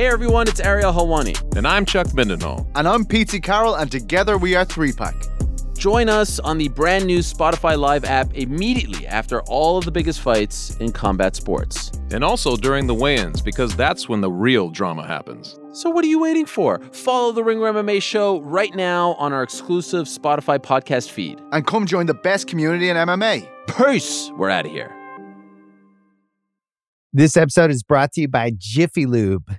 Hey everyone, it's Ariel Helwani. And I'm Chuck Mindenhall. And I'm Pete Carroll, and together we are Three Pack. Join us on the brand new Spotify Live app immediately after all of the biggest fights in combat sports. And also during the weigh ins, because that's when the real drama happens. So, what are you waiting for? Follow the Ringer MMA show right now on our exclusive Spotify podcast feed. And come join the best community in MMA. Peace! We're out of here. This episode is brought to you by Jiffy Lube.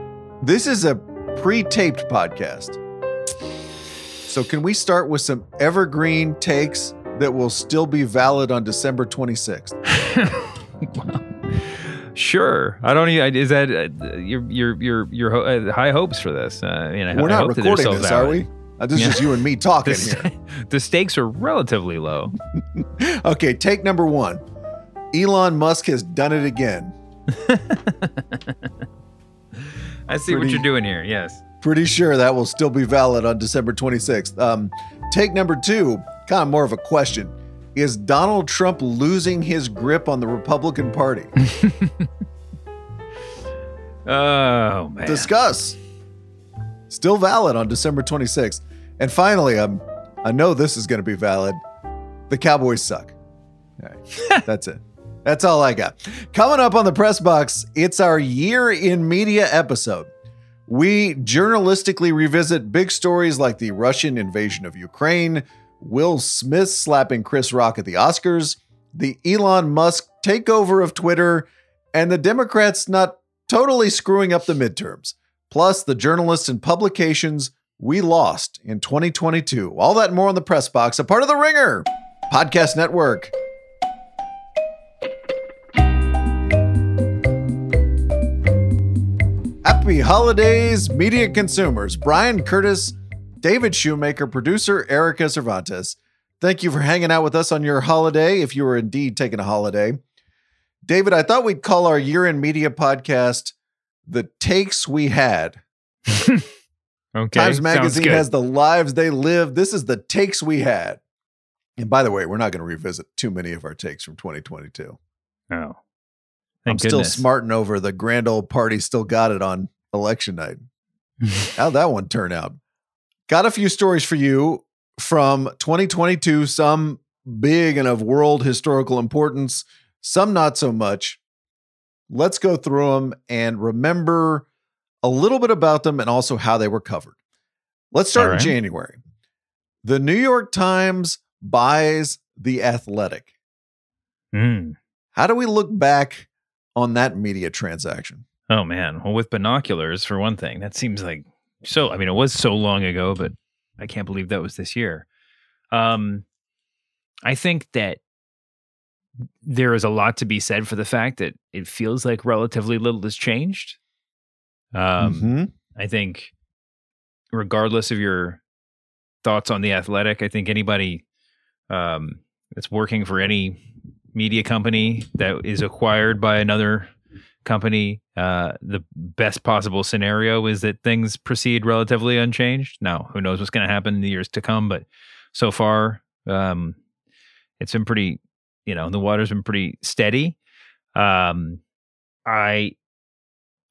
This is a pre taped podcast. So, can we start with some evergreen takes that will still be valid on December 26th? Sure. I don't even. Is that uh, your your your your ho- uh, high hopes for this? Uh, I mean, I, We're I not recording this, are we? Uh, this Yeah. is you and me talking The, here. the stakes are relatively low. Okay, take number one. Elon Musk has done it again. I see what you're doing here. Yes. Pretty sure that will still be valid on December 26th. Um, take number two, kind of more of a question. Is Donald Trump losing his grip on the Republican Party? Oh man. Discuss. Still valid on December 26th. And finally, um, I know this is going to be valid. The Cowboys suck. All right, that's it. That's all I got. Coming up on the press box, it's our year in media episode. We journalistically revisit big stories like the Russian invasion of Ukraine, Will Smith slapping Chris Rock at the Oscars, the Elon Musk takeover of Twitter, and the Democrats not totally screwing up the midterms. Plus, the journalists and publications we lost in 2022. All that more on the press box, a part of the Ringer Podcast Network. Happy holidays, media consumers. Bryan Curtis, David Shoemaker, producer Erika Cervantes. Thank you for hanging out with us on your holiday, if you were indeed taking a holiday. David, I thought we'd call our year in media podcast The Takes We Had. okay. Times Magazine has the lives they lived. This is the takes we had. And by the way, we're not going to revisit too many of our takes from 2022. Oh. I'm Thank still smarting over the grand old party still got it on election night. How'd that one turn out? Got a few stories for you from 2022, some big and of world historical importance, some not so much. Let's go through them and remember a little bit about them and also how they were covered. Let's start right. in January. The New York Times buys The Athletic. Hmm. How do we look back on that media transaction? Oh man. Well, with binoculars for one thing, that seems like so. I mean, it was so long ago, but I can't believe that was this year. Um, I think that there is a lot to be said for the fact that it feels like relatively little has changed. Um, Mhm. I think, regardless of your thoughts on the athletic, I think anybody um, that's working for any media company that is acquired by another company. Uh, the best possible scenario is that things proceed relatively unchanged. Now, who knows what's going to happen in the years to come? But so far, um, it's been pretty. You know, the water's been pretty steady. Um, I,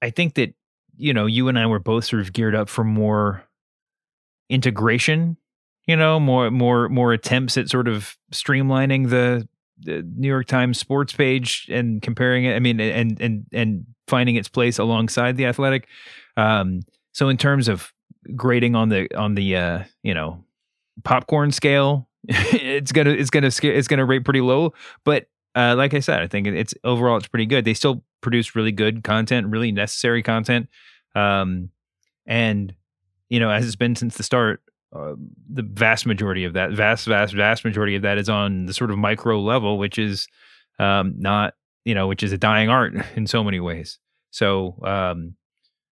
I think that you know, you and I were both sort of geared up for more integration. You know, more more more attempts at sort of streamlining the, the New York Times sports page and comparing it. I mean, and and and finding its place alongside the Athletic. Um, so in terms of grading on the on the uh, you know popcorn scale, it's gonna it's gonna it's gonna rate pretty low. But uh, like I said, I think it's overall it's pretty good. They still produce really good content, really necessary content. Um, and you know, as it's been since the start, uh, the vast majority of that, vast, vast, vast majority of that is on the sort of micro level, which is um, not, you know, which is a dying art in so many ways. So, um,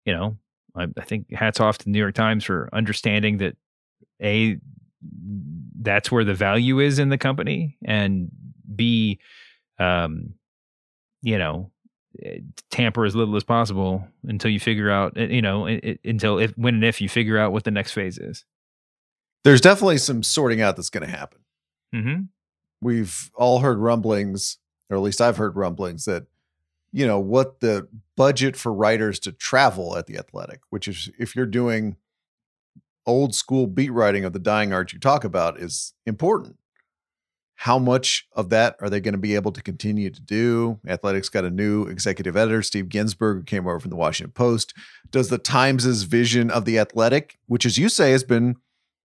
you know, I, I think hats off to the New York Times for understanding that a that's where the value is in the company, and b, um, you know, Eh, tamper as little as possible until you figure out eh, you know it, until if when and if you figure out what the next phase is there's definitely some sorting out that's going to happen mm-hmm. we've all heard rumblings or at least i've heard rumblings that you know what the budget for writers to travel at the athletic which is if you're doing old school beat writing of the dying art you talk about is important how much of that are they going to be able to continue to do? Athletics got a new executive editor, Steve Ginsberg, who came over from the Washington Post. Does the Times's vision of the Athletic, which as you say has been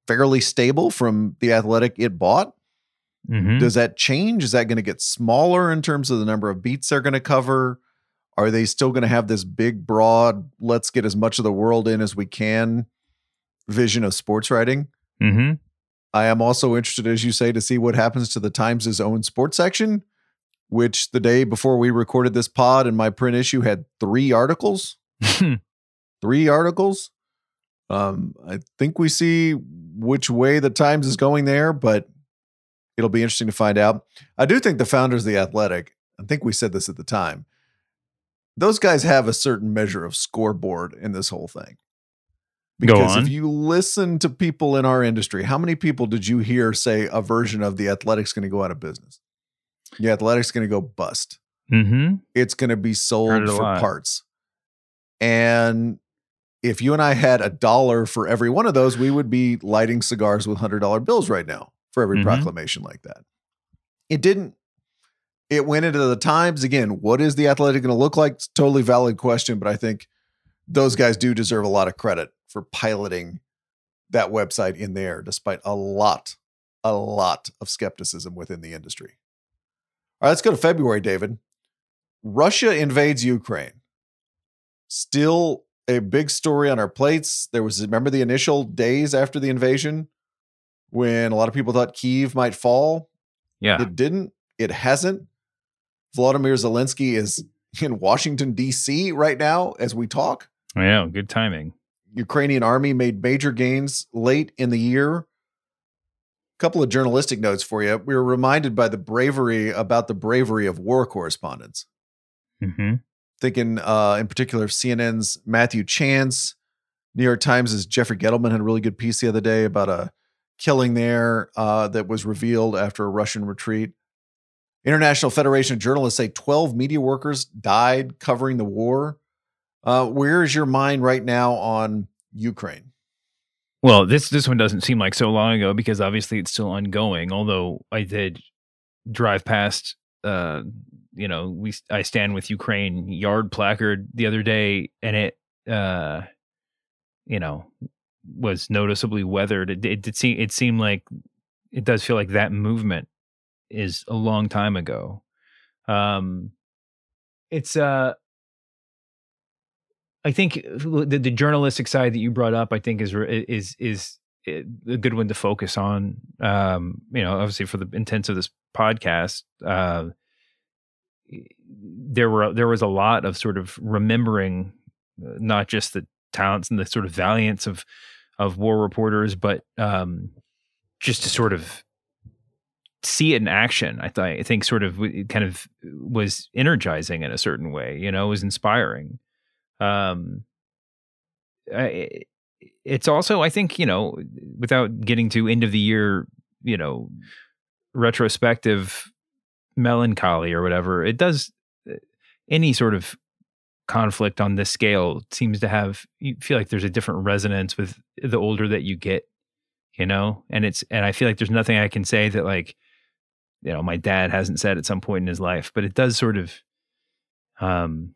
fairly stable from the Athletic it bought, mm-hmm. does that change? Is that going to get smaller in terms of the number of beats they're going to cover? Are they still going to have this big, broad, let's get as much of the world in as we can vision of sports writing? Mm-hmm. I am also interested, as you say, to see what happens to the Times' own sports section, which the day before we recorded this pod and my print issue had three articles. three articles. Um, I think we see which way the Times is going there, but it'll be interesting to find out. I do think the founders of the Athletic, I think we said this at the time, those guys have a certain measure of scoreboard in this whole thing. Because if you listen to people in our industry, how many people did you hear say a version of the athletics going to go out of business? The athletics going to go bust. Mm-hmm. It's going to be sold for lot. parts. And if you and I had a dollar for every one of those, we would be lighting cigars with hundred dollar bills right now for every mm-hmm. proclamation like that. It didn't. It went into the Times again. What is the athletic going to look like? It's totally valid question, but I think those guys do deserve a lot of credit for piloting that website in there, despite a lot, a lot of skepticism within the industry. All right, let's go to February, David. Russia invades Ukraine. Still a big story on our plates. There was, remember the initial days after the invasion when a lot of people thought Kiev might fall? Yeah. It didn't. It hasn't. Vladimir Zelensky is in Washington, D.C. right now as we talk. Yeah, good timing. Ukrainian army made major gains late in the year. A couple of journalistic notes for you. We were reminded by the bravery about the bravery of war correspondents. Mm-hmm. Thinking uh, in particular of CNN's Matthew Chance, New York Times' Jeffrey Gettleman had a really good piece the other day about a killing there uh, that was revealed after a Russian retreat. International Federation of Journalists say 12 media workers died covering the war. Uh, where is your mind right now on Ukraine? Well, this this one doesn't seem like so long ago because obviously it's still ongoing. Although I did drive past, uh, you know, we I stand with Ukraine yard placard the other day, and it, uh, you know, was noticeably weathered. It, it did seem it seemed like it does feel like that movement is a long time ago. Um, it's uh I think the, the journalistic side that you brought up, I think is is is a good one to focus on. Um, you know, obviously for the intents of this podcast, uh, there were there was a lot of sort of remembering uh, not just the talents and the sort of valiance of of war reporters, but um, just to sort of see it in action, I, th- I think sort of kind of was energizing in a certain way. You know, was inspiring. Um, I, it's also, I think, you know, without getting to end of the year, you know, retrospective melancholy or whatever, it does uh, any sort of conflict on this scale seems to have you feel like there's a different resonance with the older that you get you know? And it's and i feel like there's nothing i can say that like you know my dad hasn't said at some point in his life but it does sort of um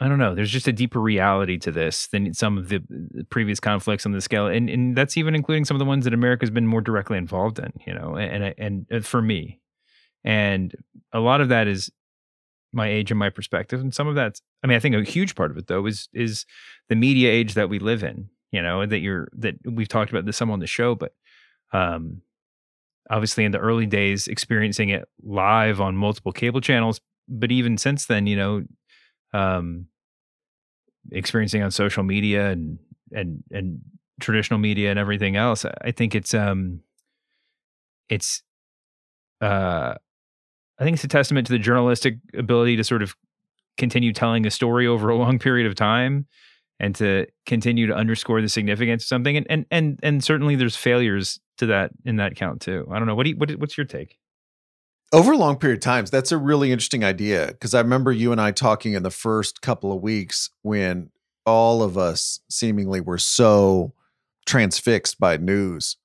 i don't know there's just a deeper reality to this than some of the previous conflicts on the scale and and that's even including some of the ones that america's been more directly involved in you know and and, and uh, for me and a lot of that is my age and my perspective and some of that's i mean i think a huge part of it though is is the media age that we live in you know that you're that we've talked about this some on the show but um obviously in the early days experiencing it live on multiple cable channels but even since then you know um experiencing on social media and and and traditional media and everything else i think it's um it's uh I think it's a testament to the journalistic ability to sort of continue telling a story over a long period of time and to continue to underscore the significance of something. And and and and certainly there's failures to that in that count too. I don't know. What do you, what what's your take? Over a long period of times, that's a really interesting idea because I remember you and I talking in the first couple of weeks when all of us seemingly were so transfixed by news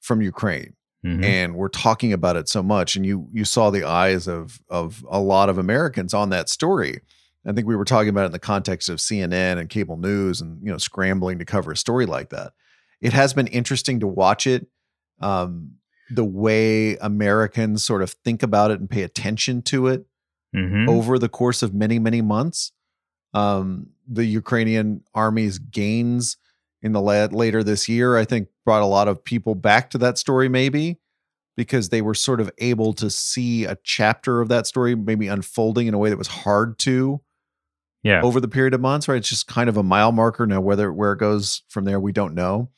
from Ukraine Mhm. and we're talking about it so much and you you saw the eyes of of a lot of Americans on that story. I think we were talking about it in the context of CNN and cable news and you know scrambling to cover a story like that. It has been interesting to watch it um the way Americans sort of think about it and pay attention to it Mhm. over the course of many many months. Um, the Ukrainian army's gains in the la- later this year, I think, brought a lot of people back to that story, maybe because they were sort of able to see a chapter of that story maybe unfolding in a way that was hard to Yeah. over the period of months. Right, it's just kind of a mile marker. Now, whether where it goes from there, we don't know.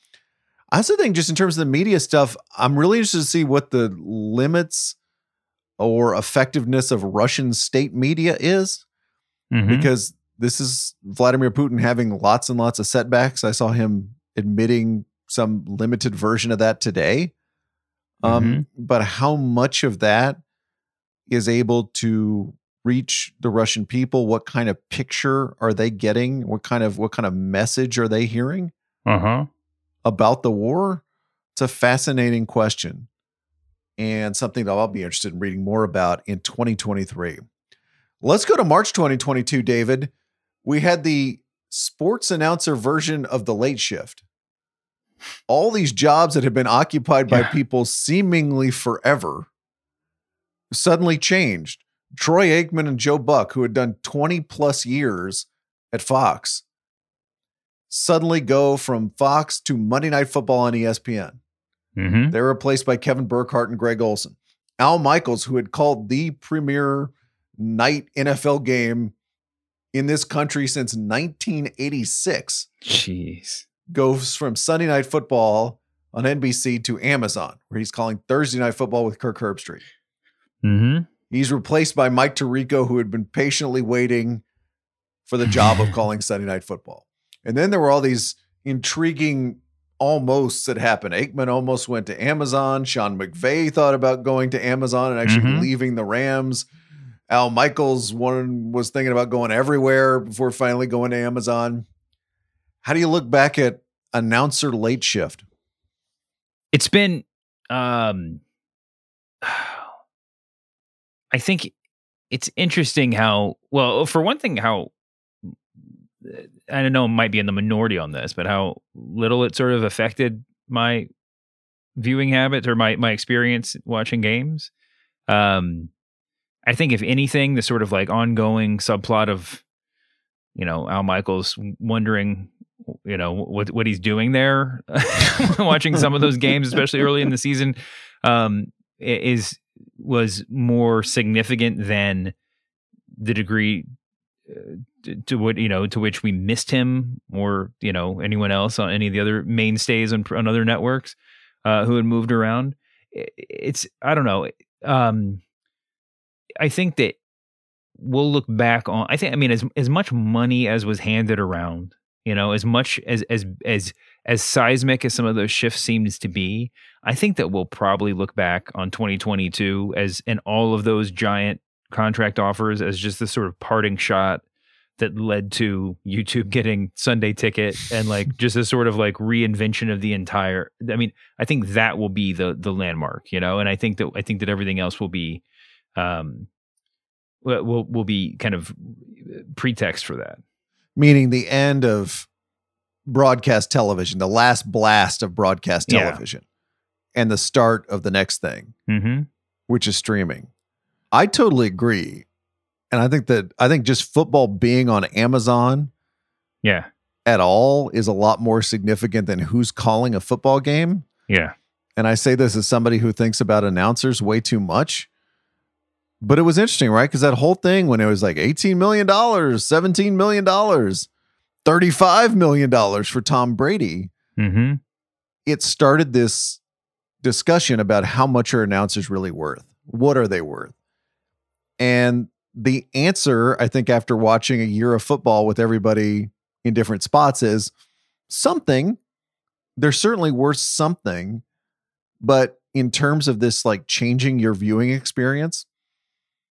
I also think, just in terms of the media stuff, I'm really interested to see what the limits or effectiveness of Russian state media is Mhm. because this is Vladimir Putin having lots and lots of setbacks. I saw him admitting some limited version of that today. Um, But how much of that is able to reach the Russian people? What kind of picture are they getting? What kind of what kind of message are they hearing uh-huh. about the war? It's a fascinating question and something that I'll be interested in reading more about in 2023. Let's go to March 2022, David. We had the sports announcer version of the late shift. All these jobs that have been occupied by Yeah. people seemingly forever suddenly changed. Troy Aikman and Joe Buck, who had done 20 plus years at Fox, suddenly go from Fox to Monday Night Football on ESPN. Mhm. They're replaced by Kevin Burkhardt and Greg Olsen. Al Michaels, who had called the premier night NFL game in this country since 1986, Jeez. goes from Sunday Night Football on NBC to Amazon, where he's calling Thursday Night Football with Kirk Herbstreit. Mhm. He's replaced by Mike Tirico, who had been patiently waiting for the job of calling Sunday Night Football. And then there were all these intriguing almosts that happened. Aikman almost went to Amazon. Sean McVay thought about going to Amazon and actually Mhm. leaving the Rams. Al Michaels one was thinking about going everywhere before finally going to Amazon. How do you look back at announcer late shift? It's been um I think it's interesting how well for one thing how I don't know, might be in the minority on this, but how little it sort of affected my viewing habits or my my experience watching games. Um, I think if anything, the sort of like ongoing subplot of you know Al Michaels wondering you know what what he's doing there, watching some of those games, especially early in the season, um, is was more significant than the degree uh, to, to what you know to which we missed him or you know anyone else on any of the other mainstays on, on other networks uh, who had moved around i- it's I don't know. Um, I think that we'll look back on. I think I mean as as much money as was handed around, you know, as much as as as as seismic as some of those shifts seems to be. I think that we'll probably look back on 2022 as and all of those giant contract offers as just the sort of parting shot that led to YouTube getting Sunday ticket and like just a sort of like reinvention of the entire I mean I think that will be the the landmark you know and I think that I think that everything else will be um will will, be kind of pretext for that meaning the end of broadcast television, the last blast of broadcast Yeah. television, and the start of the next thing, mm-hmm which is streaming. I totally agree. And I think that I think just football being on Amazon yeah at all is a lot more significant than who's calling a football game. yeah And I say this as somebody who thinks about announcers way too much. But it was interesting, right? Because that whole thing when it was like $18 million, $17 million, $35 million for Tom Brady, mm-hmm it started this discussion about how much are announcers really worth? What are they worth? And the answer, I think, after watching a year of football with everybody in different spots, is something. They're certainly worth something. But in terms of this, like changing your viewing experience,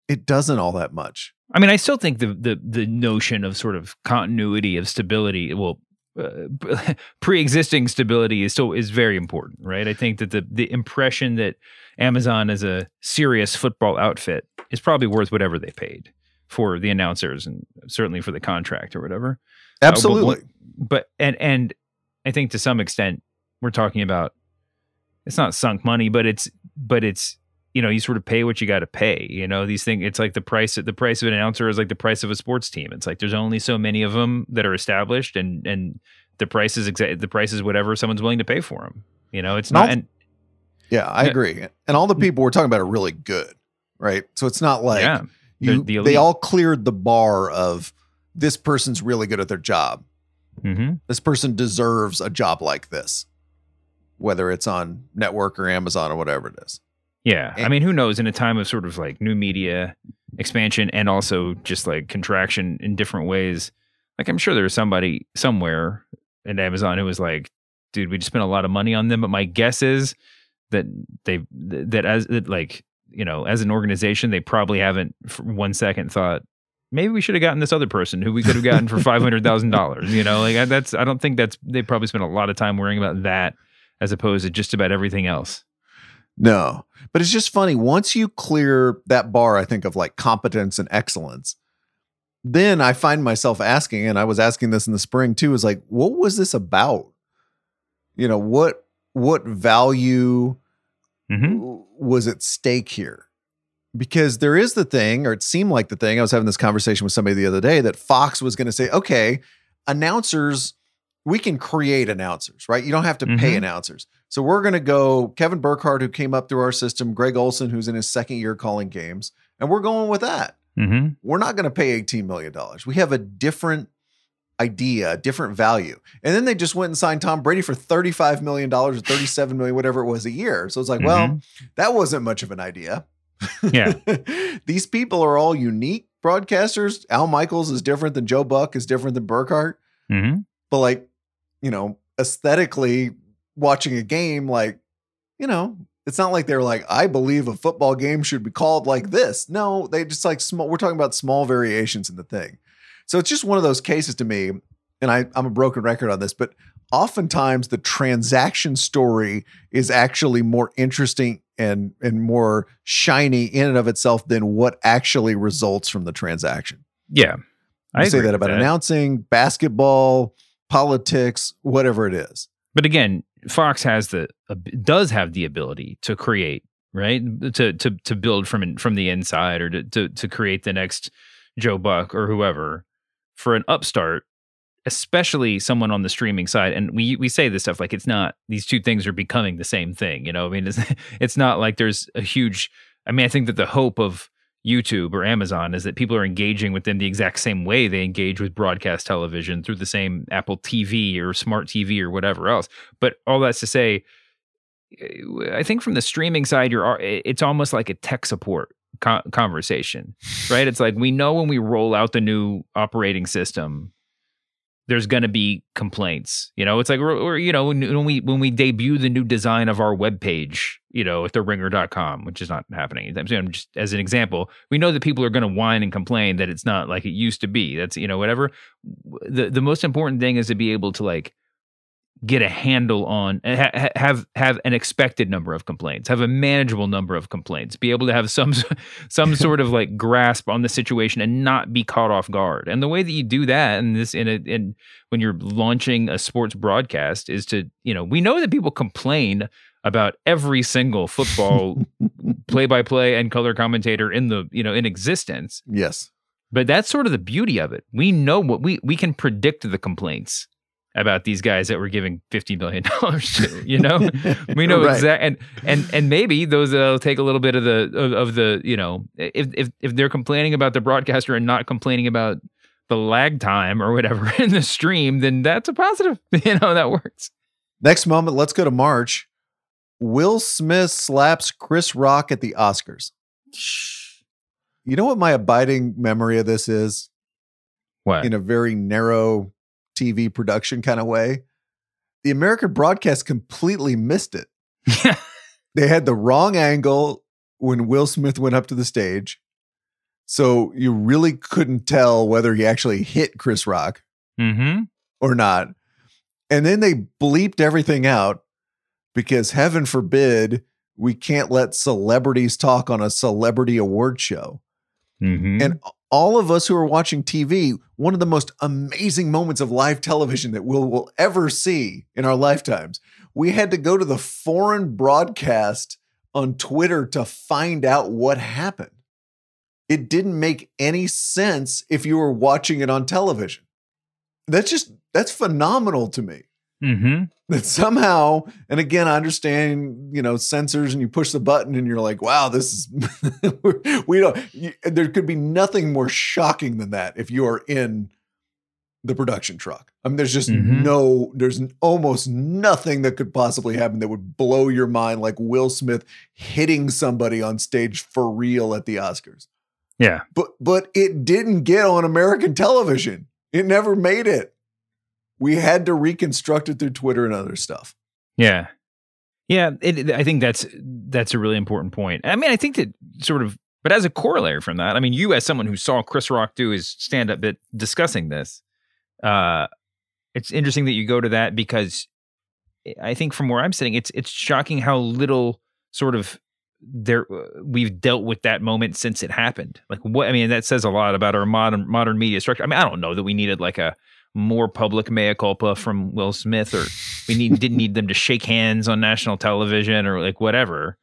it doesn't all that much. I mean, I still think the the the notion of sort of continuity of stability, well, uh, pre-existing stability is still is very important, right? I think that the the impression that Amazon is a serious football outfit is probably worth whatever they paid for the announcers and certainly for the contract or whatever. Uh, but- Absolutely. But and and I think to some extent we're talking about it's not sunk money, but it's but it's you know you sort of pay what you got to pay. You know these things. It's like the price the price of an announcer is like the price of a sports team. It's like there's only so many of them that are established, and and the price is exa- the price is whatever someone's willing to pay for them. You know, it's No. not. And yeah, I agree. And all the people we're talking about are really good, right? So it's not like yeah, you, the- the they all cleared the bar of this person's really good at their job. hmm This person deserves a job like this, whether it's on network or Amazon or whatever it is. Yeah. I mean, who knows in a time of sort of like new media expansion and also just like contraction in different ways. Like I'm sure there's somebody somewhere at Amazon who was like, dude, we just spent a lot of money on them. But my guess is that they that as that like, you know, as an organization, they probably haven't for one second thought, maybe we should have gotten this other person who we could have gotten for five hundred thousand dollars. You know, like I- that's I don't think that's they probably spent a lot of time worrying about that as opposed to just about everything else. No, but it's just funny. Once you clear that bar, I think of like competence and excellence, then I find myself asking, and I was asking this in the spring too, is like, what was this about? You know, what what value hmm was at stake here? Because there is the thing, or it seemed like the thing. I was having this conversation with somebody the other day that Fox was going to say, okay, announcers, we can create announcers, right? You don't have to pay Mhm. announcers. So we're going to go Kevin Burkhardt, who came up through our system, Greg Olsen, who's in his second year calling games, and we're going with that. hmm We're not going to pay $18 million. We have a different idea, a different value. And then they just went and signed Tom Brady for $35 million or 37 million, whatever it was a year. So it's like, well, that wasn't much of an idea. Yeah. These people are all unique broadcasters. Al Michaels is different than Joe Buck, is different than Burkhardt. hmm But like, you know, aesthetically watching a game, like, you know, it's not like they're like, I believe a football game should be called like mm-hmm. this. No, they just like small, we're talking about small variations in the thing. So it's just one of those cases to me, and I, I'm a broken record on this, but oftentimes the transaction story is actually more interesting and and more shiny in and of itself than what actually results from the transaction. Yeah. I say that about announcing, basketball, politics, whatever it is. But again, Fox has the does have the ability to create, right? To to to build from from the inside or to to to create the next Joe Buck or whoever for an upstart, especially someone on the streaming side. And we we say this stuff like it's not these two things are becoming the same thing, you know? I mean, it's it's not like there's a huge I mean, I think that the hope of YouTube or Amazon is that people are engaging with them the exact same way they engage with broadcast television through the same Apple TV or smart TV or whatever else. But all that's to say, eh, I think from the streaming side, you're eh, it's almost like a tech support co- conversation, right? It's like we know when we roll out the new operating system, there's going to be complaints. You know, it's like or, you know when, we when we debut the new design of our web page, you know, at theringer.com, which is not happening soon. Just as an example, we know that people are going to whine and complain that it's not like it used to be. That's you know whatever. The the most important thing is to be able to like get a handle on ha- have have an expected number of complaints have a manageable number of complaints be able to have some some sort of like grasp on the situation and not be caught off guard. And the way that you do that and this in a in when you're launching a sports broadcast is to you know we know that people complain about every single football play by play and color commentator in the you know in existence. Yes. But that's sort of the beauty of it. We know what we we can predict the complaints about these guys that we're giving fifty million dollars to. You know, we know right. exactly, and and and maybe those that'll take a little bit of the of, of, the you know if if if they're complaining about the broadcaster and not complaining about the lag time or whatever in the stream, then that's a positive. You know, that works. Next moment, let's go to March. Will Smith slaps Chris Rock at the Oscars. You know what my abiding memory of this is? What? In a very narrow TV production kind of way. The American broadcast completely missed it. they had the wrong angle when Will Smith went up to the stage. So you really couldn't tell whether he actually hit Chris Rock mm-hmm. or not. And then they bleeped everything out because heaven forbid we can't let celebrities talk on a celebrity award show. Mm-hmm. And all of us who are watching TV, one of the most amazing moments of live television that we'll, will ever see in our lifetimes. We had to go to the foreign broadcast on Twitter to find out what happened. It didn't make any sense if you were watching it on television. That's just, that's phenomenal to me. Mm-hmm. That somehow, and again, I understand, you know, censors, and you push the button, and you're like, "Wow, this is." we don't. You, there could be nothing more shocking than that if you are in the production truck. I mean, there's just mm-hmm. no, there's almost nothing that could possibly happen that would blow your mind, like Will Smith hitting somebody on stage for real at the Oscars. Yeah, but but it didn't get on American television. It never made it we had to reconstruct it through Twitter and other stuff. Yeah. Yeah, it, I think that's that's a really important point. I mean, I think that sort of, but as a corollary from that, I mean, you as someone who saw Chris Rock do his stand up bit discussing this, uh, it's interesting that you go to that because I think from where I'm sitting, it's it's shocking how little sort of there we've dealt with that moment since it happened. Like what I mean, that says a lot about our modern modern media structure. I mean, I don't know that we needed like a more public mea culpa from Will Smith, or we need, didn't need them to shake hands on national television or like whatever.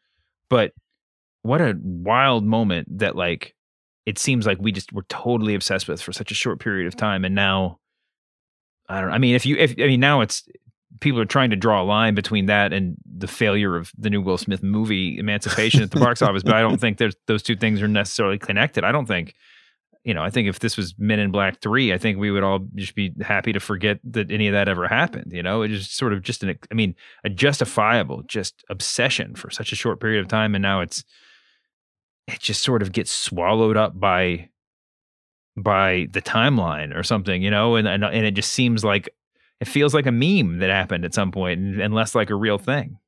But what a wild moment that like it seems like we just were totally obsessed with for such a short period of time, and now I don't. I mean, if you, if I mean, now it's people are trying to draw a line between that and the failure of the new Will Smith movie Emancipation at the box office, but I don't think there's those two things are necessarily connected. I don't think you know, I think if this was Men in Black 3, I think we would all just be happy to forget that any of that ever happened. You know, it is sort of just an, I mean, a justifiable just obsession for such a short period of time. And now it's, it just sort of gets swallowed up by, by the timeline or something, you know, and, and, and it just seems like, it feels like a meme that happened at some point and, and less like a real thing.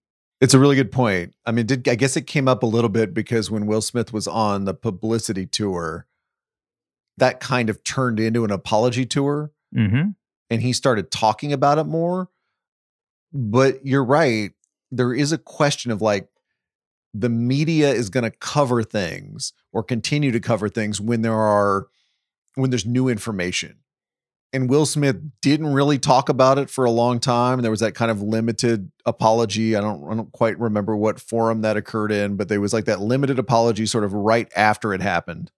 It's a really good point. I mean, did I guess it came up a little bit because when Will Smith was on the publicity tour, that kind of turned into an apology tour mm-hmm. and he started talking about it more. But you're right. There is a question of like, the media is going to cover things or continue to cover things when there are when there's new information and Will Smith didn't really talk about it for a long time. There was that kind of limited apology. I don't I don't quite remember what forum that occurred in, but there was like that limited apology sort of right after it happened.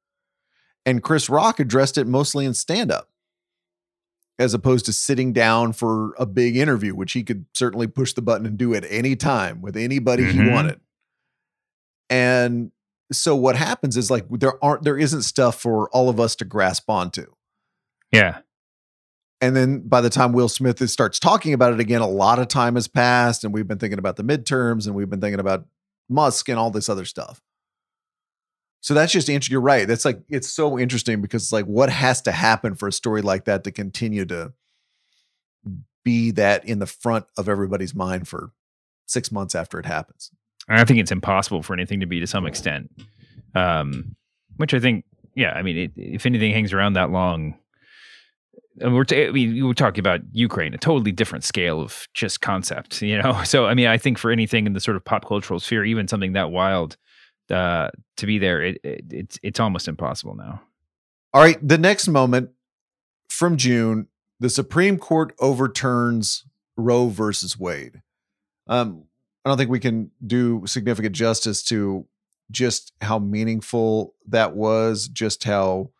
And Chris Rock addressed it mostly in stand up as opposed to sitting down for a big interview, which he could certainly push the button and do at any time with anybody mm-hmm. he wanted. And so what happens is like there aren't there isn't stuff for all of us to grasp onto. Yeah. And then by the time Will Smith is, starts talking about it again, a lot of time has passed, and we've been thinking about the midterms, and we've been thinking about Musk and all this other stuff. So that's just interesting. You're right. That's like it's so interesting because it's like what has to happen for a story like that to continue to be that in the front of everybody's mind for six months after it happens. I think it's impossible for anything to be to some extent. Um, which I think, yeah, I mean, it, if anything hangs around that long, and we're t- I mean, we're talking about Ukraine, a totally different scale of just concept, you know. So, I mean, I think for anything in the sort of pop cultural sphere, even something that wild, uh, to be there, it, it, it's it's almost impossible now. All right, the next moment from June, the Supreme Court overturns Roe versus Wade. Um, I don't think we can do significant justice to just how meaningful that was, just how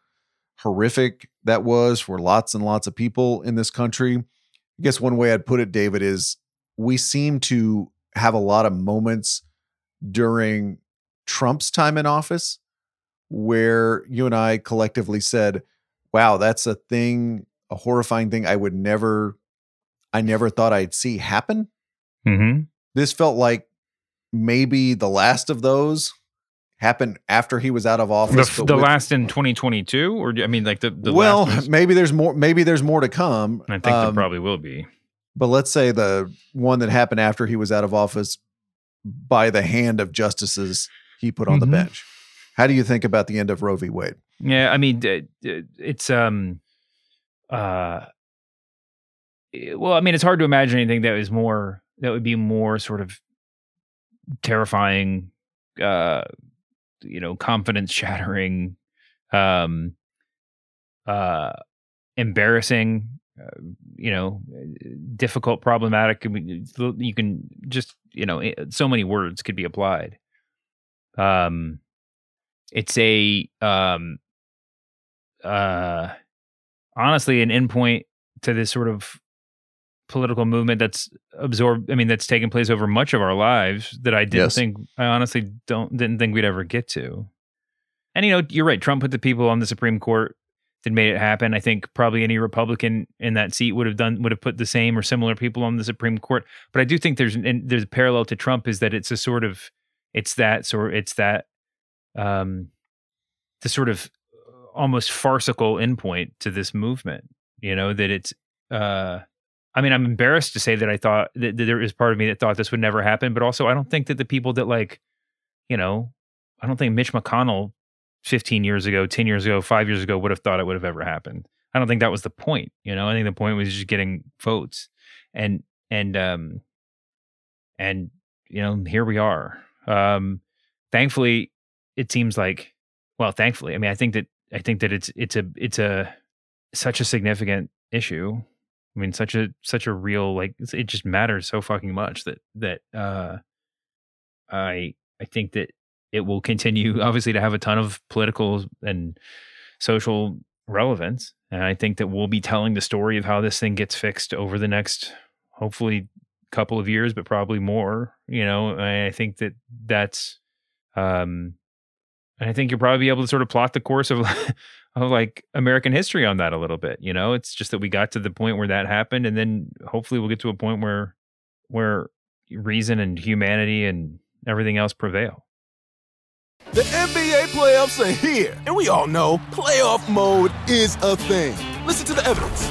horrific that was for lots and lots of people in this country. I guess one way I'd put it, David, is we seem to have a lot of moments during Trump's time in office where you and I collectively said, wow, that's a thing, a horrifying thing I would never, I never thought I'd see happen. Mm-hmm. This felt like maybe the last of those happened after he was out of office. The, the with, last in 2022, or I mean, like the, the well, maybe there's more. Maybe there's more to come. I think um, there probably will be. But let's say the one that happened after he was out of office by the hand of justices he put on mm-hmm. the bench. How do you think about the end of Roe v. Wade? Yeah, I mean, it's um, uh, well, I mean, it's hard to imagine anything that was more that would be more sort of terrifying, uh, you know, confidence shattering, um, uh, embarrassing, uh, you know, difficult, problematic. I mean, you can just, you know, so many words could be applied. Um, it's a um, uh, honestly an endpoint to this sort of political movement that's absorbed i mean that's taken place over much of our lives that i didn't yes. think i honestly don't didn't think we'd ever get to. And you know you're right trump put the people on the supreme court that made it happen. I think probably any republican in that seat would have done would have put the same or similar people on the supreme court. But i do think there's and there's a parallel to trump is that it's a sort of it's that sort it's that um the sort of almost farcical endpoint to this movement you know that it's uh I mean, I'm embarrassed to say that I thought that, that, there is part of me that thought this would never happen, but also I don't think that the people that like, you know, I don't think Mitch McConnell 15 years ago, 10 years ago, five years ago would have thought it would have ever happened. I don't think that was the point. You know, I think the point was just getting votes, and and um and you know here we are. Um, thankfully, it seems like well, thankfully, I mean, I think that I think that it's it's a it's a such a significant issue. I mean, such a such a real like it just matters so fucking much that that uh, I I think that it will continue obviously to have a ton of political and social relevance, and I think that we'll be telling the story of how this thing gets fixed over the next hopefully couple of years, but probably more. You know, I think that that's um, and I think you'll probably be able to sort of plot the course of of like American history on that a little bit. You know, it's just that we got to the point where that happened, and then hopefully we'll get to a point where where reason and humanity and everything else prevail. The NBA playoffs are here, and we all know playoff mode is a thing. Listen to the evidence.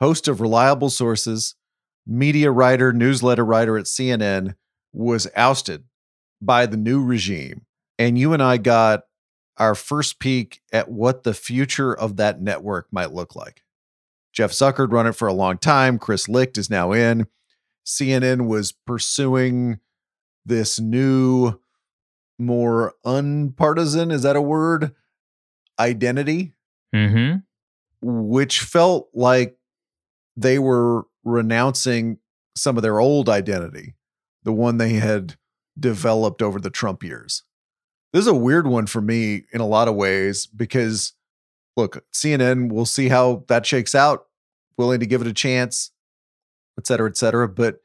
host of Reliable Sources, media writer, newsletter writer at CNN, was ousted by the new regime. And you and I got our first peek at what the future of that network might look like. Jeff Zucker run it for a long time. Chris Licht is now in. CNN was pursuing this new, more unpartisan, is that a word? Identity, mm-hmm. which felt like they were renouncing some of their old identity, the one they had developed over the Trump years. This is a weird one for me in a lot of ways because, look, CNN, we'll see how that shakes out, willing to give it a chance, et cetera, et cetera. But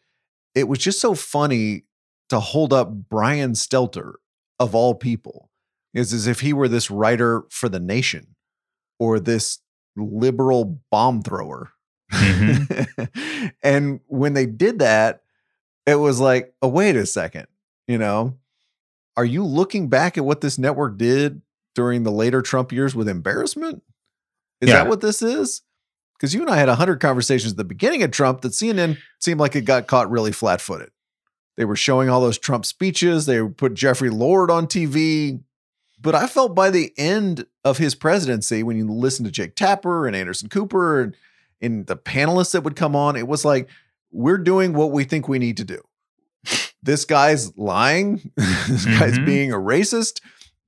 it was just so funny to hold up Brian Stelter, of all people, is as if he were this writer for the nation or this liberal bomb thrower. Mm-hmm. and when they did that, it was like, oh, wait a second, you know, are you looking back at what this network did during the later Trump years with embarrassment? Is Yeah. that what this is? Because you and I had 100 conversations at the beginning of Trump that CNN seemed like it got caught really flat footed. They were showing all those Trump speeches, they put Jeffrey Lord on TV. But I felt by the end of his presidency, when you listen to Jake Tapper and Anderson Cooper and, and the panelists that would come on, it was like, we're doing what we think we need to do. This guy's lying. this guy's Mhm. being a racist.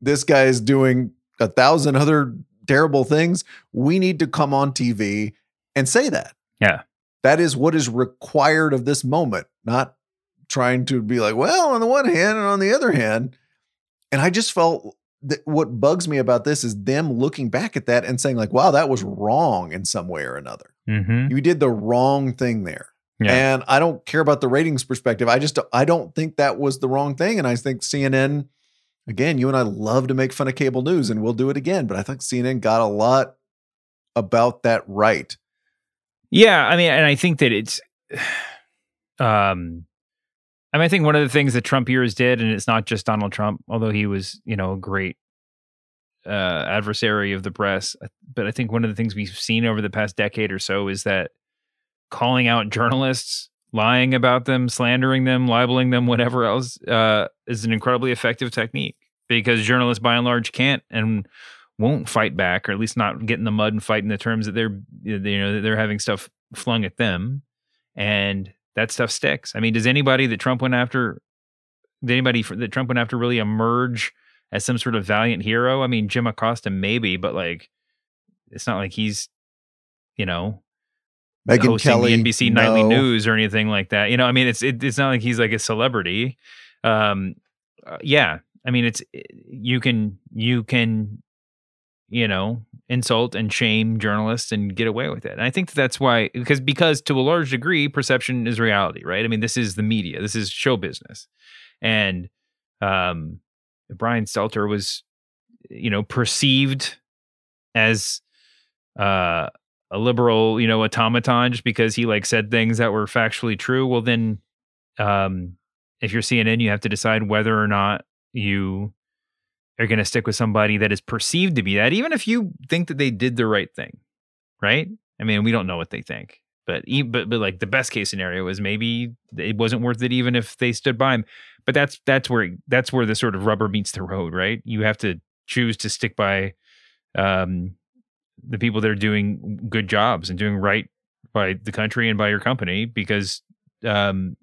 This guy's doing a thousand other terrible things. We need to come on TV and say that. Yeah. That is what is required of this moment, not trying to be like, well, on the one hand and on the other hand. And I just felt that what bugs me about this is them looking back at that and saying, like, wow, that was wrong in some way or another. Mm-hmm. You did the wrong thing there. Yeah. And I don't care about the ratings perspective. I just I don't think that was the wrong thing. And I think CNN, again, you and I love to make fun of cable news, and we'll do it again. But I think CNN got a lot about that right. Yeah, I mean, and I think that it's, um, I mean, I think one of the things that Trump years did, and it's not just Donald Trump, although he was, you know, a great uh, adversary of the press, but I think one of the things we've seen over the past decade or so is that calling out journalists, lying about them, slandering them, libeling them, whatever else, uh, is an incredibly effective technique because journalists, by and large, can't and won't fight back, or at least not get in the mud and fight in the terms that they're you know that they're having stuff flung at them, and that stuff sticks. I mean, does anybody that Trump went after, did anybody that Trump went after really emerge as some sort of valiant hero? I mean, Jim Acosta maybe, but like, it's not like he's, you know, Megan hosting Kelly, the NBC nightly news or anything like that. You know, I mean, it's it, it's not like he's like a celebrity. Um, uh, yeah, I mean, it's you can you can you know insult and shame journalists and get away with it. And I think that's why because because to a large degree, perception is reality, right? I mean, this is the media, this is show business, and um, Brian Stelter was you know perceived as uh a liberal, you know, automaton just because he like said things that were factually true. Well, then, um, if you're CNN, you have to decide whether or not you are going to stick with somebody that is perceived to be that, even if you think that they did the right thing, right? I mean, we don't know what they think, but but but like the best case scenario is maybe it wasn't worth it, even if they stood by him. But that's that's where that's where the sort of rubber meets the road, right? You have to choose to stick by um the people that are doing good jobs and doing right by the country and by your company because um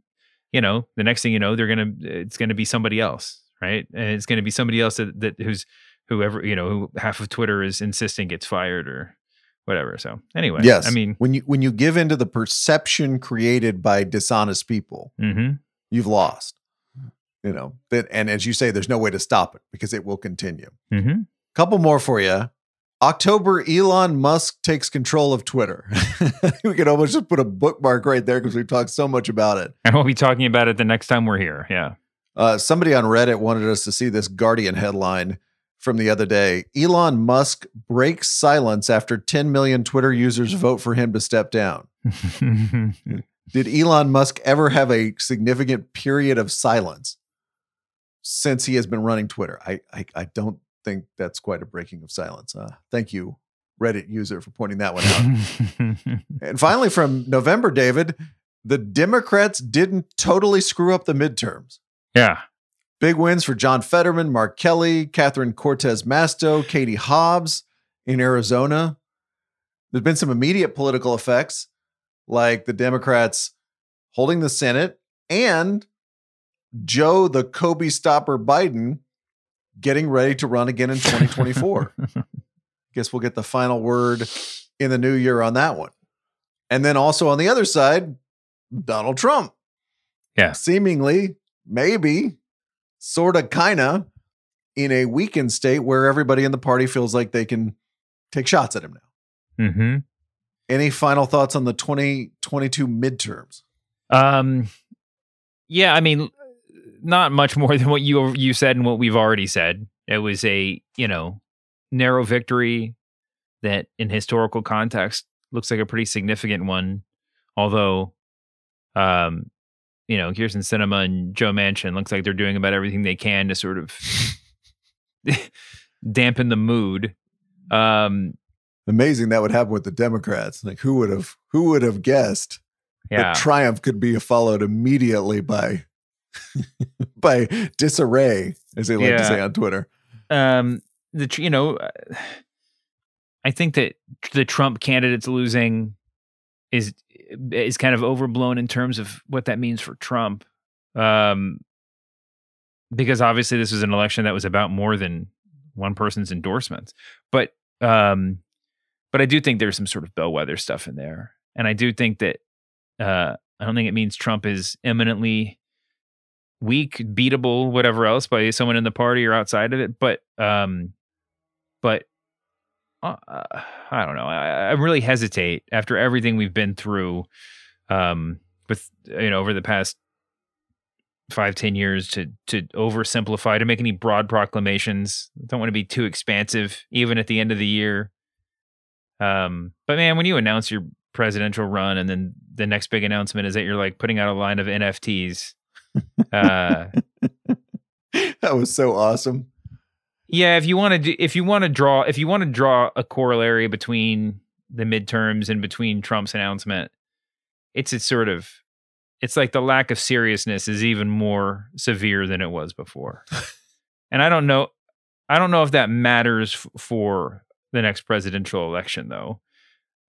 you know the next thing you know they're gonna it's gonna be somebody else right and it's gonna be somebody else that, that who's whoever you know who half of twitter is insisting gets fired or whatever so anyway Yes. i mean when you when you give into the perception created by dishonest people, hmm you've lost. You know, that and as you say, there's no way to stop it because it will continue. hmm Couple more for you. October, Elon Musk takes control of Twitter. we could almost just put a bookmark right there because we've talked so much about it. and we'll be talking about it the next time we're here yeah Uh, somebody on Reddit wanted us to see this Guardian headline from the other day. Elon Musk breaks silence after 10 million Twitter users vote for him to step down. Did Elon Musk ever have a significant period of silence since he has been running Twitter? I I, I don't think that's quite a breaking of silence. Uh, thank you, Reddit user, for pointing that one out. and finally, from November, David, the Democrats didn't totally screw up the midterms. Yeah Big wins for John Fetterman, Mark Kelly, Catherine Cortez Masto, Katie Hobbs in Arizona. There's been some immediate political effects, like the Democrats holding the Senate and Joe, the Kobe stopper Biden, getting ready to run again in 2024. Guess we'll get the final word in the new year on that one. And then also on the other side, Donald Trump. Yeah. Seemingly, maybe, sort of, kind of in a weakened state where everybody in the party feels like they can take shots at him now. Mm-hmm. Any final thoughts on the 2022 midterms? Um, yeah, I mean, not much more than what you you said and what we've already said. It was a you know narrow victory that, in historical context, looks like a pretty significant one. Although, um, you know, Kyrsten Sinema and Joe Manchin looks like they're doing about everything they can to sort of dampen the mood. Um, Amazing that would happen with the Democrats. Like who would have who would have guessed yeah, that triumph could be followed immediately by by disarray, as they like to say on Twitter. um the you know uh, i think that the trump candidates losing is is kind of overblown in terms of what that means for trump um because obviously this was an election that was about more than one person's endorsements but um but i do think there's some sort of bellwether stuff in there and i do think that uh i don't think it means trump is eminently weak, beatable, whatever else by someone in the party or outside of it. But um, but uh, I don't know. I, I really hesitate after everything we've been through, um, with you know over the past five ten years to to oversimplify to make any broad proclamations. Don't want to be too expansive, even at the end of the year. Um, but man, when you announce your presidential run and then the next big announcement is that you're like putting out a line of NFTs. Uh, that was so awesome. Yeah, if you want to, do, if you want to draw, if you want to draw a corollary between the midterms and between Trump's announcement, it's it's sort of, it's like the lack of seriousness is even more severe than it was before. and I don't know, I don't know if that matters f- for the next presidential election, though.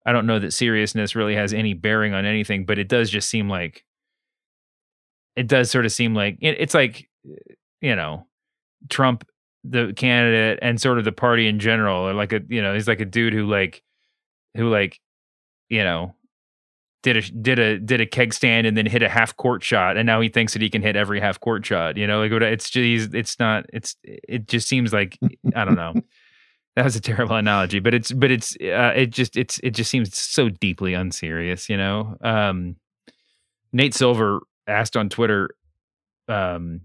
I don't know that seriousness really has any bearing on anything, but it does just seem like it does sort of seem like it, it's like you know Trump the candidate and sort of the party in general or like a you know he's like a dude who like who like you know did a did a did a keg stand and then hit a half court shot and now he thinks that he can hit every half court shot you know? Like it's just it's not it's it just seems like I don't know. That was a terrible analogy but it's but it's uh, it just it's it just seems so deeply unserious you know? Um Nate Silver asked on Twitter um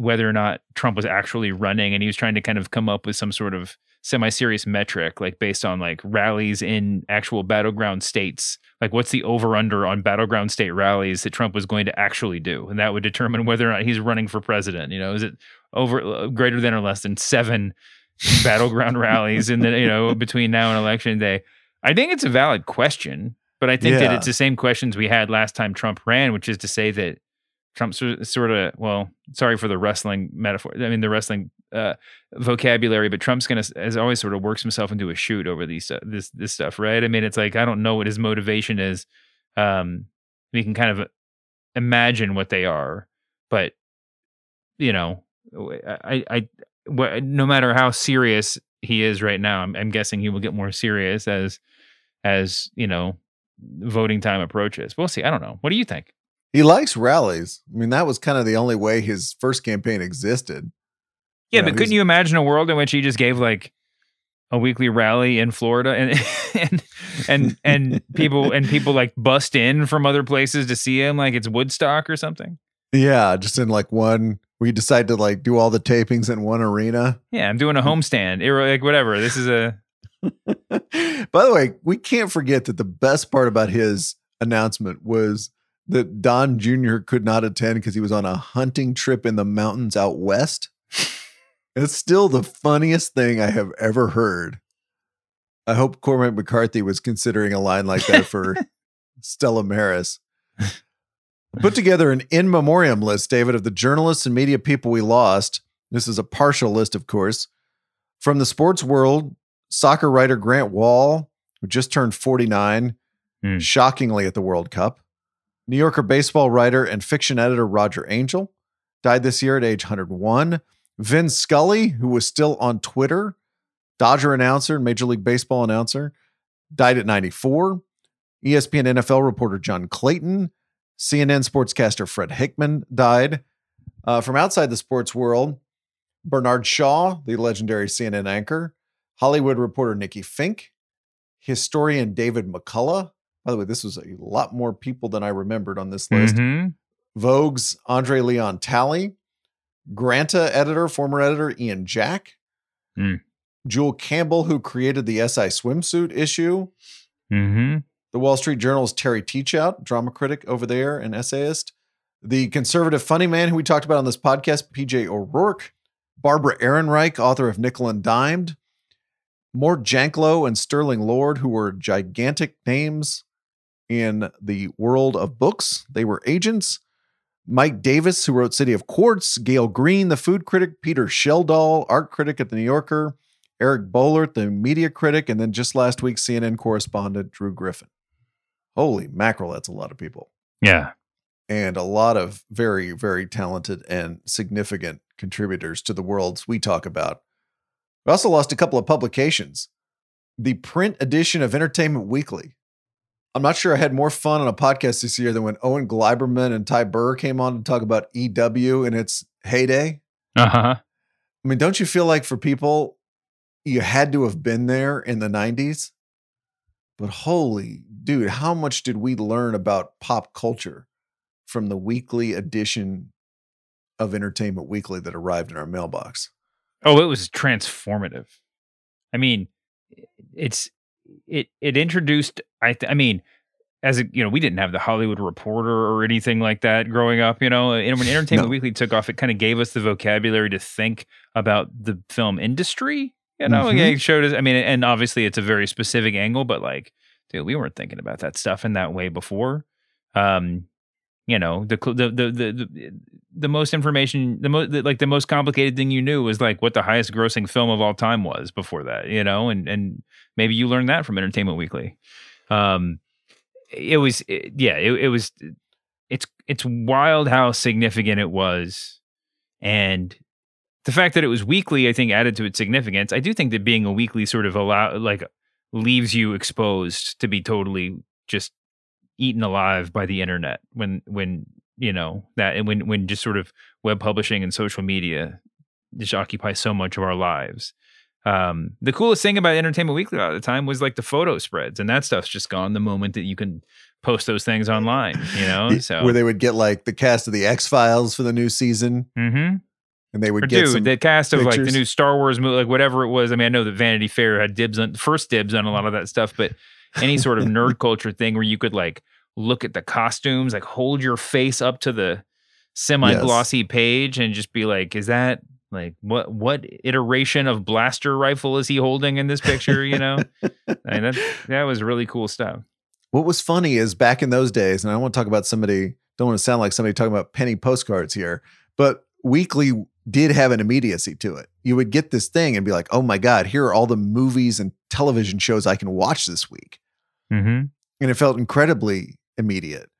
whether or not Trump was actually running and he was trying to kind of come up with some sort of semi-serious metric like based on like rallies in actual battleground states. Like what's the over under on battleground state rallies that Trump was going to actually do? And that would determine whether or not he's running for president you know? Is it over uh, greater than or less than 7 battleground rallies in the you know between now and election day? I think it's a valid question but I think that it's the same questions we had last time Trump ran which is to say that Trump sort of well, sorry for the wrestling metaphor. I mean the wrestling uh, vocabulary, but Trump's gonna as always sort of works himself into a shoot over these uh, this this stuff, right? I mean it's like I don't know what his motivation is. Um, we can kind of imagine what they are, but you know, I I wh- no matter how serious he is right now, I'm, I'm guessing he will get more serious as as you know voting time approaches. We'll see. I don't know. What do you think? He likes rallies. I mean, that was kind of the only way his first campaign existed. Yeah, You know, but couldn't you imagine a world in which he just gave like a weekly rally in Florida and and and and people and people like bust in from other places to see him like it's Woodstock or something? Yeah, just in like one, we decide to like do all the tapings in one arena. Yeah, I'm doing a homestand. Or like whatever. This is a By the way, we can't forget that the best part about his announcement was that Don Jr. could not attend because he was on a hunting trip in the mountains out west. It's still the funniest thing I have ever heard. I hope Cormac McCarthy was considering a line like that for Stella Maris. Put together an in memoriam list, David, of the journalists and media people we lost. This is a partial list, of course. From the sports world, soccer writer Grant Wahl, who just turned 49, Hmm. shockingly at the World Cup. New Yorker baseball writer and fiction editor Roger Angell died this year at age 101. Vin Scully, who was still on Twitter, Dodger announcer, and Major League Baseball announcer, died at 94. E ESPN NFL reporter John Clayton, CNN sportscaster Fred Hickman died. Uh, from outside the sports world, Bernard Shaw, the legendary CNN anchor, Hollywood reporter Nikki Finke, historian David McCullough. By the way, this was a lot more people than I remembered on this list. Mhm. Vogue's Andre Leon Talley, Granta editor, former editor Ian Jack, Mm. Jule Campbell, who created the SI swimsuit issue, Mhm. the Wall Street Journal's Terry Teachout, drama critic over there and essayist, the conservative funny man who we talked about on this podcast, PJ O'Rourke, Barbara Ehrenreich, author of Nickel and Dimed, Mort Janklow and Sterling Lord, who were gigantic names in the world of books. They were agents. Mike Davis, who wrote City of Quartz, Gael Greene, the food critic, Peter Schjeldahl, art critic at the New Yorker, Eric Boehlert, the media critic, and then just last week, CNN correspondent Drew Griffin. Holy mackerel, that's a lot of people. Yeah. And a lot of very, very talented and significant contributors to the worlds we talk about. We also lost a couple of publications. The print edition of Entertainment Weekly. I'm not sure I had more fun on a podcast this year than when Owen Gleiberman and Ty Burr came on to talk about EW in its heyday. Uh huh. I mean, don't you feel like for people, you had to have been there in the 90s? But holy dude, how much did we learn about pop culture from the weekly edition of Entertainment Weekly that arrived in our mailbox? Oh, it was transformative. I mean, it's it it introduced. I th- I mean, as a, you know, we didn't have the Hollywood Reporter or anything like that growing up. You know, and when Entertainment No. Weekly took off, it kind of gave us the vocabulary to think about the film industry. You know, Mhm. it showed us. I mean, and obviously it's a very specific angle, but like, dude, we weren't thinking about that stuff in that way before. Um, you know, the the the the the, most information, the most like the most complicated thing you knew was like what the highest grossing film of all time was before that. You know, and and maybe you learned that from Entertainment Weekly. Um, it was it- yeah, it, it was. It's it's wild how significant it was, and the fact that it was weekly, I think, added to its significance. I do think that being a weekly sort of allow like leaves you exposed to be totally just eaten alive by the internet when when you know that and when when just sort of web publishing and social media just occupy so much of our lives. Um, the coolest thing about Entertainment Weekly a lot of the time was like the photo spreads, and that stuff's just gone the moment that you can post those things online. You know, so Where they would get like the cast of the X Files for the new season, hmm and they would Or get dude, the cast of like the new Star Wars movie, like whatever it was. I mean, I know that Vanity Fair had dibs on first dibs on a lot of that stuff, but any sort of nerd culture thing where you could like look at the costumes, like hold your face up to the semi glossy page and just be like, is that like what what iteration of blaster rifle is he holding in this picture? You know, I mean, that that was really cool stuff. What was funny is back in those days, and I don't want to talk about somebody, don't want to sound like somebody talking about penny postcards here, but weekly did have an immediacy to it. You would get this thing and be like, oh my God, here are all the movies and television shows I can watch this week. Mm-hmm. And it felt incredibly immediate.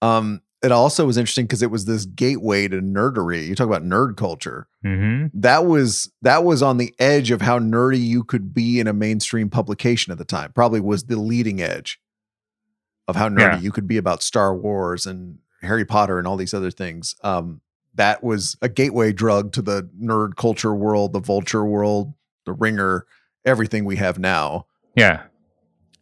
Um, it also was interesting because it was this gateway to nerdery. You talk about nerd culture. Mm-hmm. That was that was on the edge of how nerdy you could be in a mainstream publication at the time. Probably was the leading edge of how nerdy Yeah. you could be about Star Wars and Harry Potter and all these other things. Um, that was a gateway drug to the nerd culture world, the vulture world, the ringer, everything we have now. Yeah.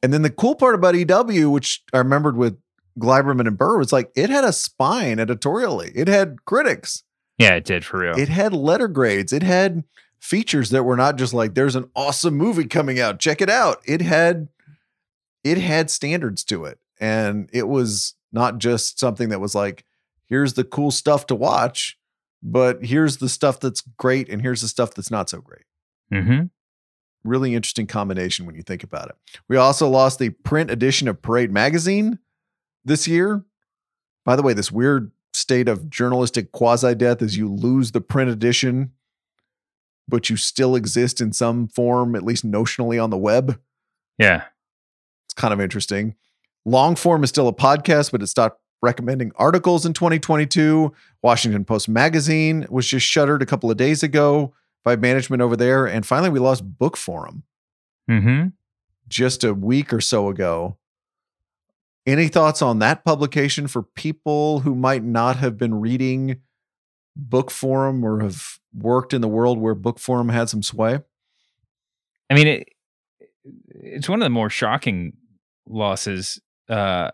And then the cool part about EW, which I remembered with Gleiberman and Burr, was like it had a spine editorially. It had critics. Yeah, it did for real. It had letter grades. It had features that were not just like there's an awesome movie coming out, check it out. It had it had standards to it. And it was not just something that was like here's the cool stuff to watch, but here's the stuff that's great and here's the stuff that's not so great. mm-hmm. Really interesting combination when you think about it. We also lost the print edition of Parade magazine this year. By the way, this weird state of journalistic quasi death is you lose the print edition, but you still exist in some form, at least notionally on the web. Yeah. It's kind of interesting. Long form is still a podcast, but it stopped recommending articles in 2022. Washington Post magazine was just shuttered a couple of days ago by management over there. And finally, we lost Bookforum Mm-hmm. just a week or so ago. Any thoughts on that publication for people who might not have been reading Bookforum or have worked in the world where Bookforum had some sway? I mean, it, it's one of the more shocking losses uh,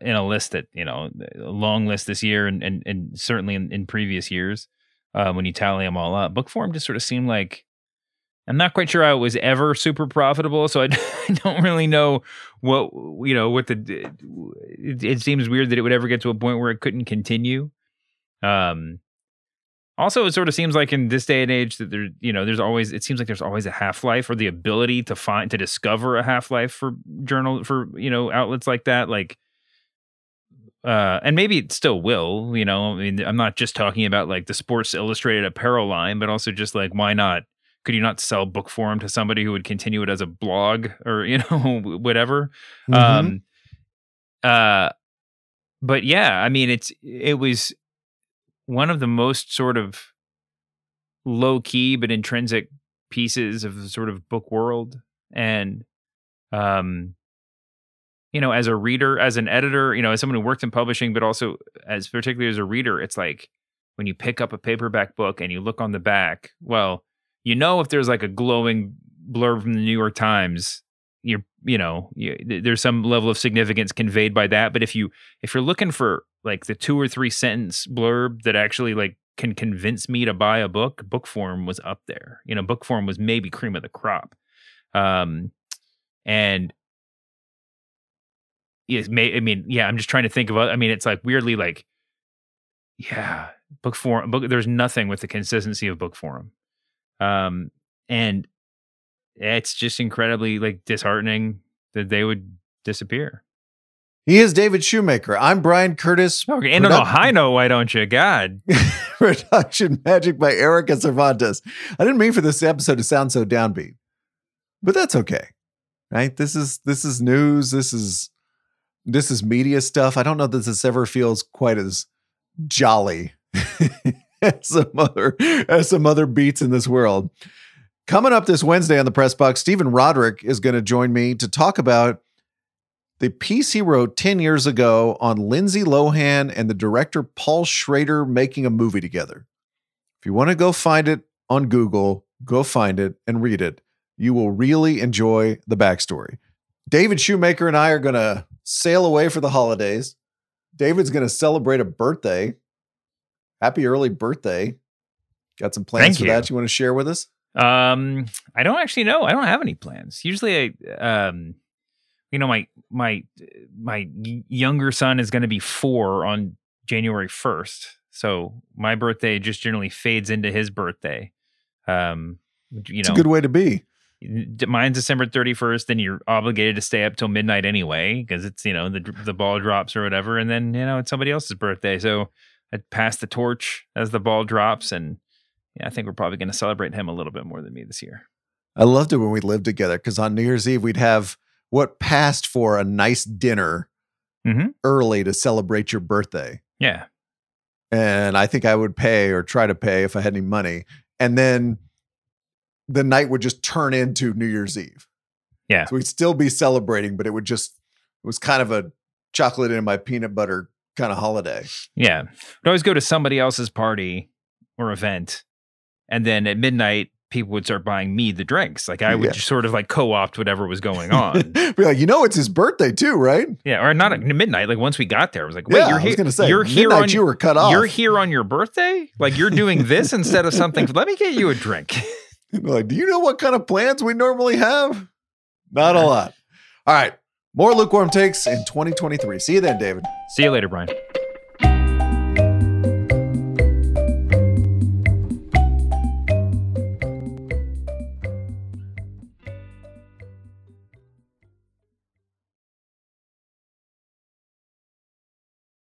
in a list that you know, a long list this year, and and, and certainly in, in previous years uh, when you tally them all up. Bookforum just sort of seemed like I'm not quite sure how it was ever super profitable, so I don't really know what you know what the. It, it, seems weird that it would ever get to a point where it couldn't continue. Um, also, it sort of seems like in this day and age that there, you know, there's always it seems like there's always a half life or the ability to find to discover a half life for journal for you know outlets like that, like. Uh, and maybe it still will, you know. I mean, I'm not just talking about like the Sports Illustrated apparel line, but also just like why not could you not sell Bookforum to somebody who would continue it as a blog or you know whatever mm-hmm. um uh but yeah i mean it's it was one of the most sort of low key but intrinsic pieces of the sort of book world. And um you know as a reader as an editor you know as someone who worked in publishing but also as particularly as a reader it's like when you pick up a paperback book and you look on the back well you know if there's like a glowing blurb from the New York Times, you know you, there's some level of significance conveyed by that. But if you if you're looking for like the two or three sentence blurb that actually like can convince me to buy a book, Bookforum was up there. You know, Bookforum was maybe cream of the crop. Um, and yes, may, I mean, yeah, I'm just trying to think of. I mean, it's like weirdly like, yeah, Bookforum Book. There's nothing with the consistency of Bookforum. Um, and it's just incredibly like disheartening that they would disappear. He is David Shoemaker. I'm Bryan Curtis. Okay, and on a high note, why don't you? God. Production magic by Erika Cervantes. I didn't mean for this episode to sound so downbeat, but that's okay. Right? This is this is news. This is this is media stuff. I don't know that this ever feels quite as jolly as some other as some other beats in this world. Coming up this Wednesday on the press box, Stephen Rodrick is going to join me to talk about the piece he wrote 10 years ago on Lindsay Lohan and the director Paul Schrader making a movie together. If you want to go find it on Google, go find it and read it. You will really enjoy the backstory. David Shoemaker and I are going to sail away for the holidays. David's going to celebrate a birthday happy early birthday. Got some plans Thank for you. that you want to share with us? Um, I don't actually know. I don't have any plans. Usually, I, um, you know, my my my younger son is going to be four on January first, so my birthday just generally fades into his birthday. Um, you know, it's a good way to be. Mine's December thirty first. Then you're obligated to stay up till midnight anyway because it's you know the the ball drops or whatever, and then you know it's somebody else's birthday. So I pass the torch as the ball drops, and yeah, I think we're probably going to celebrate him a little bit more than me this year. I loved it when we lived together because on New Year's Eve we'd have what passed for a nice dinner mm-hmm. early to celebrate your birthday. Yeah, and I think I would pay or try to pay if I had any money, and then the night would just turn into New Year's Eve. Yeah, so we'd still be celebrating, but it would just it was kind of a chocolate in my peanut butter kind of holiday. Yeah. I'd always go to somebody else's party or event. And then at midnight, people would start buying me the drinks. Like I would yeah. just sort of like co-opt whatever was going on. Be like, you know, it's his birthday too, right? Yeah, or not at midnight. Like once we got there, I was like, wait, yeah, you're here. Say, you're here on you were cut off. You're here on your birthday. Like you're doing this instead of something. Let me get you a drink. like, do you know what kind of plans we normally have? Not a lot. All right, more lukewarm takes in 2023. See you then, David. See you later, Bryan.